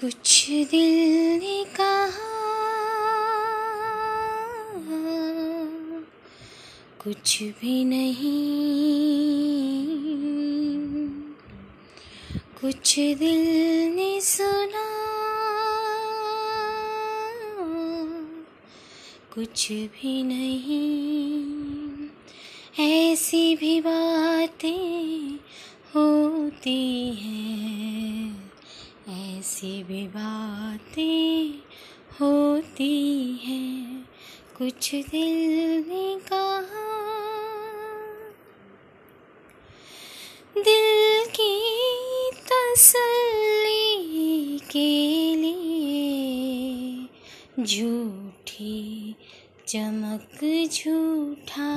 कुछ दिल ने कहा, कुछ भी नहीं। कुछ दिल ने सुना, कुछ भी नहीं। ऐसी भी बातें होती हैं। ऐसी भी बातें होती हैं। कुछ दिल ने कहा, दिल की तसल्ली के लिए झूठी चमक झूठा